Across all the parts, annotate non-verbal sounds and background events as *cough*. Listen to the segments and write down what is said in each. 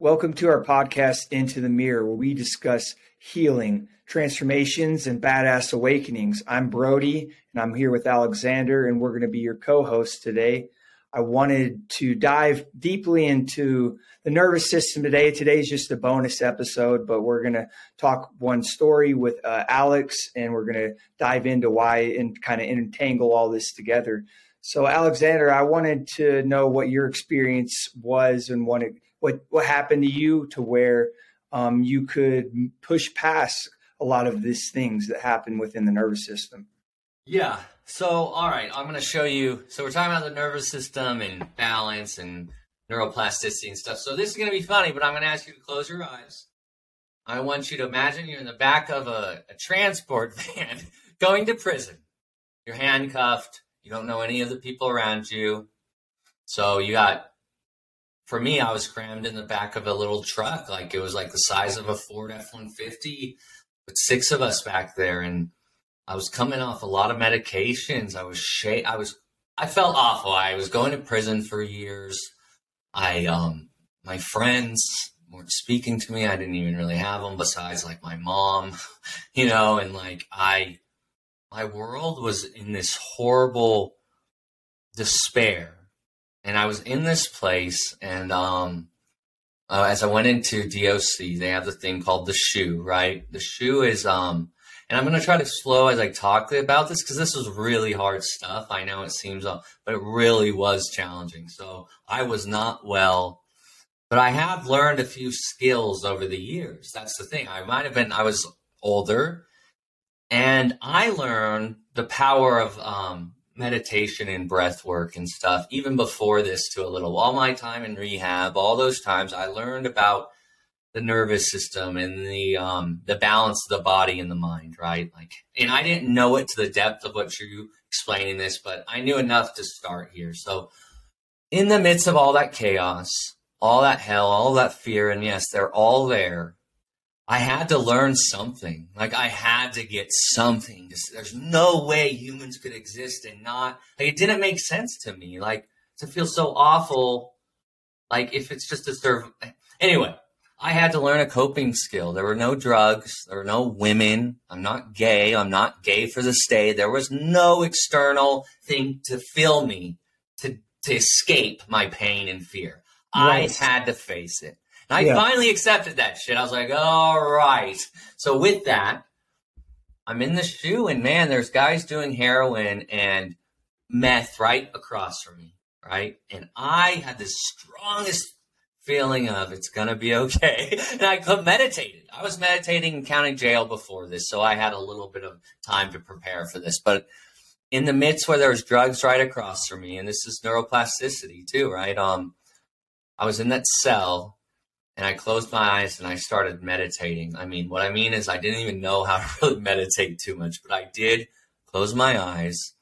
Welcome to our podcast, Into the Mirror, where we discuss healing, transformations, and badass awakenings. I'm Brody, and I'm here with Alexander, and we're going to be your co hosts today. I wanted to dive deeply into the nervous system today. Today's just a bonus episode, but we're going to talk one story with uh, Alex, and we're going to dive into why and kind of entangle all this together. So, Alexander, I wanted to know what your experience was and what it, what what happened to you to where um, you could push past a lot of these things that happen within the nervous system. Yeah. So, all right, I'm going to show you. So, we're talking about the nervous system and balance and neuroplasticity and stuff. So, this is going to be funny, but I'm going to ask you to close your eyes. I want you to imagine you're in the back of a, a transport *laughs* van going to prison. You're handcuffed you don't know any of the people around you. So you got, for me, I was crammed in the back of a little truck. Like it was like the size of a Ford F 150 with six of us back there. And I was coming off a lot of medications. I was, sh- I was, I felt awful. I was going to prison for years. I, um, my friends weren't speaking to me. I didn't even really have them besides like my mom, *laughs* you know, and like I, my world was in this horrible despair. And I was in this place, and um, uh, as I went into DOC, they have the thing called the shoe, right? The shoe is, um, and I'm going to try to slow as I talk about this because this was really hard stuff. I know it seems, uh, but it really was challenging. So I was not well, but I have learned a few skills over the years. That's the thing. I might have been, I was older and I learned the power of um, meditation and breath work and stuff even before this to a little. All my time in rehab, all those times, I learned about the nervous system and the um, the balance of the body and the mind, right? Like, and I didn't know it to the depth of what you explaining this, but I knew enough to start here. So, in the midst of all that chaos, all that hell, all that fear, and yes, they're all there. I had to learn something. Like I had to get something. There's no way humans could exist and not. Like it didn't make sense to me. Like to feel so awful. Like if it's just a serve. Anyway, I had to learn a coping skill. There were no drugs. There were no women. I'm not gay. I'm not gay for the stay. There was no external thing to fill me to to escape my pain and fear. Right. I had to face it. And I yeah. finally accepted that shit. I was like, all right. So with that, I'm in the shoe, and man, there's guys doing heroin and meth right across from me, right? And I had the strongest feeling of it's gonna be okay. *laughs* and I meditated. I was meditating in county jail before this, so I had a little bit of time to prepare for this. But in the midst where there was drugs right across from me, and this is neuroplasticity too, right? Um, I was in that cell and I closed my eyes and I started meditating. I mean, what I mean is I didn't even know how to *laughs* really meditate too much, but I did close my eyes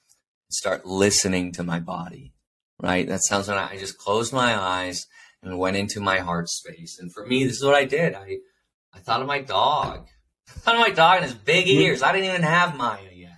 and start listening to my body. Right? That sounds like I just closed my eyes and went into my heart space. And for me, this is what I did. I I thought of my dog. *laughs* I thought of my dog and his big mm-hmm. ears. I didn't even have Maya yet.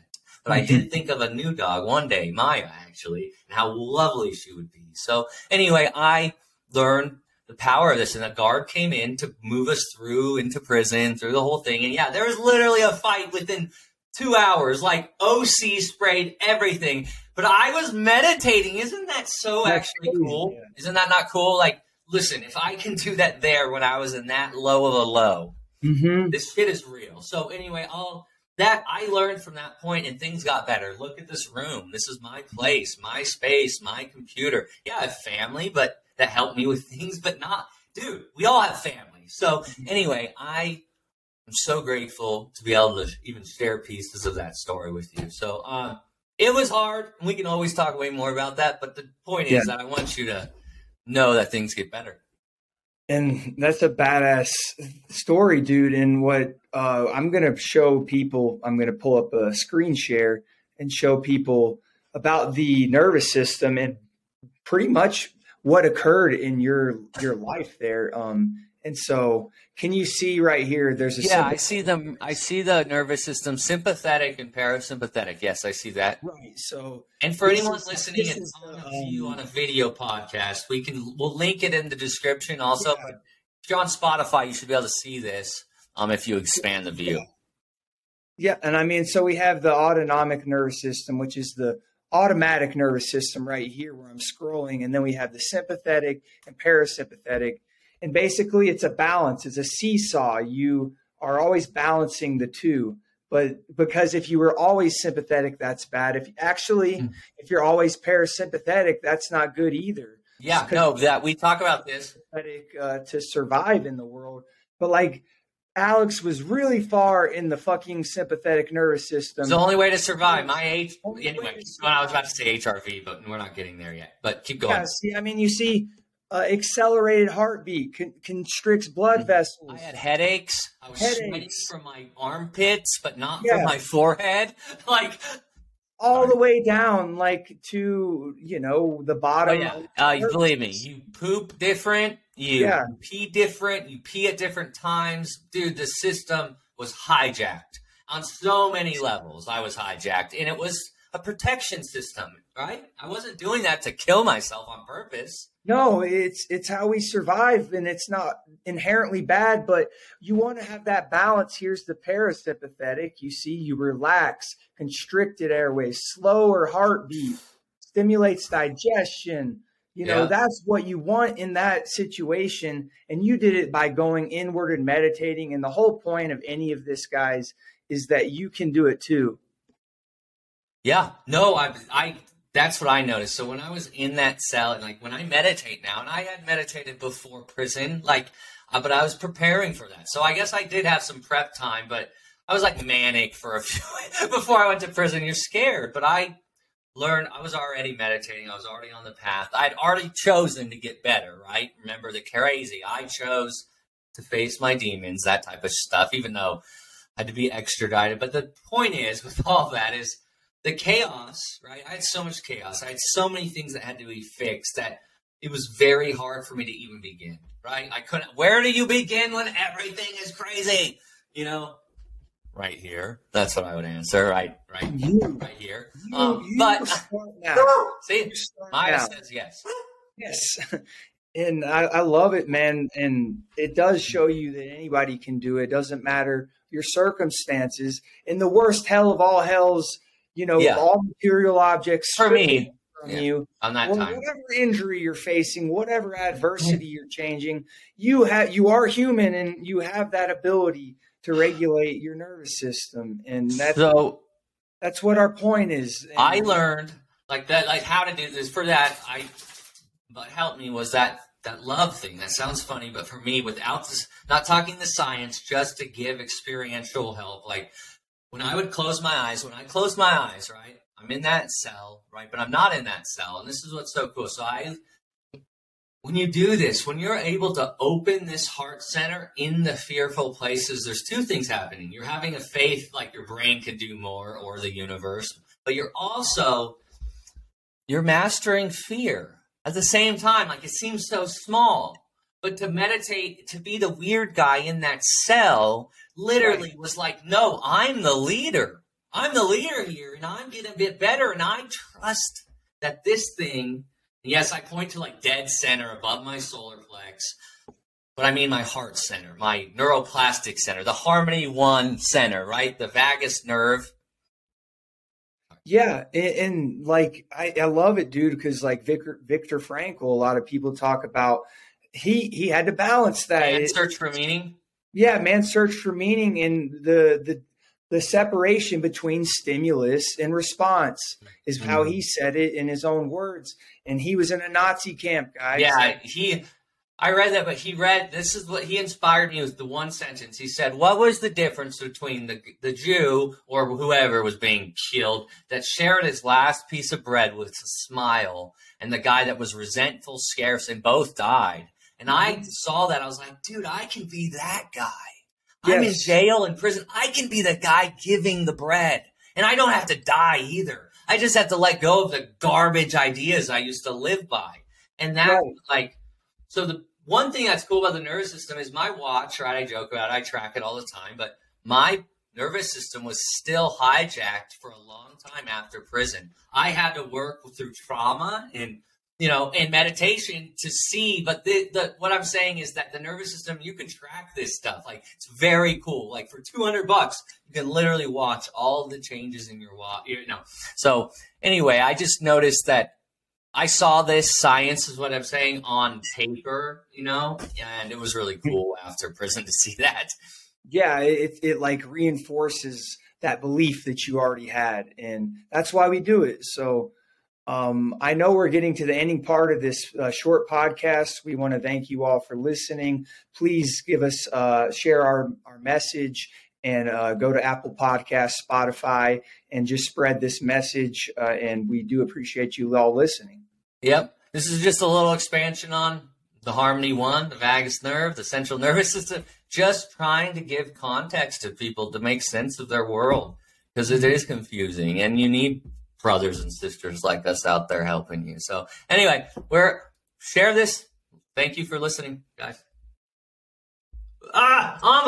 But I did think of a new dog one day, Maya actually, and how lovely she would be. So anyway, I learned the power of this. And the guard came in to move us through into prison, through the whole thing. And yeah, there was literally a fight within two hours. Like OC sprayed everything. But I was meditating. Isn't that so That's actually crazy, cool? Yeah. Isn't that not cool? Like, listen, if I can do that there when I was in that low of a low, mm-hmm. this shit is real. So anyway, I'll that I learned from that point and things got better. Look at this room. This is my place, my space, my computer. Yeah, I have family, but that help me with things, but not, dude, we all have families. So anyway, I am so grateful to be able to even share pieces of that story with you. So, uh, it was hard. We can always talk way more about that, but the point is that I want you to know that things get better. And that's a badass story, dude. And what uh, I'm going to show people, I'm going to pull up a screen share and show people about the nervous system and pretty much what occurred in your your life there. Um, and so, can you see right here? There's a yeah. I see them. I see the nervous system, sympathetic and parasympathetic. Yes, I see that. Right. So, and for anyone is, listening and on a view um, on a video podcast, we can we'll link it in the description also. Yeah. if you're on Spotify, you should be able to see this um, if you expand the view. Yeah, and I mean, so we have the autonomic nervous system, which is the automatic nervous system right here where I'm scrolling, and then we have the sympathetic and parasympathetic. And basically, it's a balance, it's a seesaw. You are always balancing the two. But because if you were always sympathetic, that's bad. If actually, mm. if you're always parasympathetic, that's not good either. Yeah, no, that we talk about this. Uh, to survive in the world, but like Alex was really far in the fucking sympathetic nervous system. It's the only way to survive. My age, anyway. I was about to say HRV, but we're not getting there yet. But keep going. Yeah, see, I mean, you see, uh, accelerated heartbeat con- constricts blood mm-hmm. vessels. I had headaches. I was headaches. sweating from my armpits, but not yeah. from my forehead. *laughs* Like all the way down, like to you know the bottom. Oh, yeah. Uh, believe me, you poop different you yeah. pee different, you pee at different times. Dude, the system was hijacked on so many levels. I was hijacked, and it was a protection system, right? I wasn't doing that to kill myself on purpose. No, it's it's how we survive, and it's not inherently bad, but you want to have that balance. Here's the parasympathetic. You see, you relax, constricted airways, slower heartbeat, stimulates digestion, you know, yeah. that's what you want in that situation. And you did it by going inward and meditating. And the whole point of any of this, guys, is that you can do it too. Yeah. No, I, I, that's what I noticed. So when I was in that cell and like when I meditate now, and I had meditated before prison, like, uh, but I was preparing for that. So I guess I did have some prep time, but I was like manic for a *laughs* few before I went to prison. You're scared, but I learned i was already meditating i was already on the path i'd already chosen to get better right remember the crazy i chose to face my demons that type of stuff even though i had to be extradited but the point is with all that is the chaos right i had so much chaos i had so many things that had to be fixed that it was very hard for me to even begin right i couldn't where do you begin when everything is crazy you know right here. That's what I would answer. Right, right, you, right here. You, um, you but see, Maya says yes. Yes. *laughs* And I, I, love it, man. And it does show you that anybody can do it. it. Doesn't matter your circumstances. In the worst hell of all hells, you know, yeah. all material objects for me from yeah. you on that well, time. Whatever injury you're facing, whatever adversity mm-hmm. you're changing, you have you are human and you have that ability to regulate your nervous system, and that's so. That's what our point is. And I learned like that, like how to do this. For that, I but helped me was that that love thing. That sounds funny, but for me, without this, not talking the science, just to give experiential help. Like when I would close my eyes, when I close my eyes, right, I'm in that cell, right, but I'm not in that cell, and this is what's so cool. So I when you do this, when you're able to open this heart center in the fearful places, there's two things happening. You're having a faith like your brain can do more or the universe, but you're also you're mastering fear at the same time. Like it seems so small, but to meditate, to be the weird guy in that cell, literally right. was like, no, I'm the leader. I'm the leader here, and I'm getting a bit better, and I trust that this thing Yes, I point to like dead center above my solar plex, but I mean my heart center, my neuroplastic center, the Harmony One center, right? The vagus nerve. Yeah, and, and like I, I love it, dude, because like Victor Viktor Frankl, a lot of people talk about he he had to balance that. Man search for meaning. Yeah, man search for meaning and the the the separation between stimulus and response is how mm-hmm. he said it in his own words. And he was in a Nazi camp, guys. Yeah, he. I read that, but he read this is what he inspired me with the one sentence. He said, "What was the difference between the the Jew or whoever was being killed that shared his last piece of bread with a smile, and the guy that was resentful, scarce, and both died?" And I mm-hmm. saw that. I was like, "Dude, I can be that guy." Yes. I'm in jail in prison. I can be the guy giving the bread. And I don't have to die either. I just have to let go of the garbage ideas I used to live by. And that, right. like, so the one thing that's cool about the nervous system is my watch, right? I joke about it, I track it all the time, but my nervous system was still hijacked for a long time after prison. I had to work through trauma and you know, in meditation to see. But the, the what I'm saying is that the nervous system, you can track this stuff. Like it's very cool. Like for 200 bucks, you can literally watch all the changes in your watch. You know. So anyway, I just noticed that I saw this science is what I'm saying on paper, you know, and it was really cool after prison to see that. Yeah, it it like reinforces that belief that you already had, and that's why we do it. So um, I know we're getting to the ending part of this uh, short podcast. We want to thank you all for listening. Please give us, uh, share our, our message and uh, go to Apple Podcasts, Spotify, and just spread this message. Uh, and we do appreciate you all listening. Yep. This is just a little expansion on the Harmony One, the vagus nerve, the central nervous system, just trying to give context to people to make sense of their world because it is confusing and you need brothers and sisters like us out there helping you. So anyway, we're share this. Thank you for listening, guys. Ah, on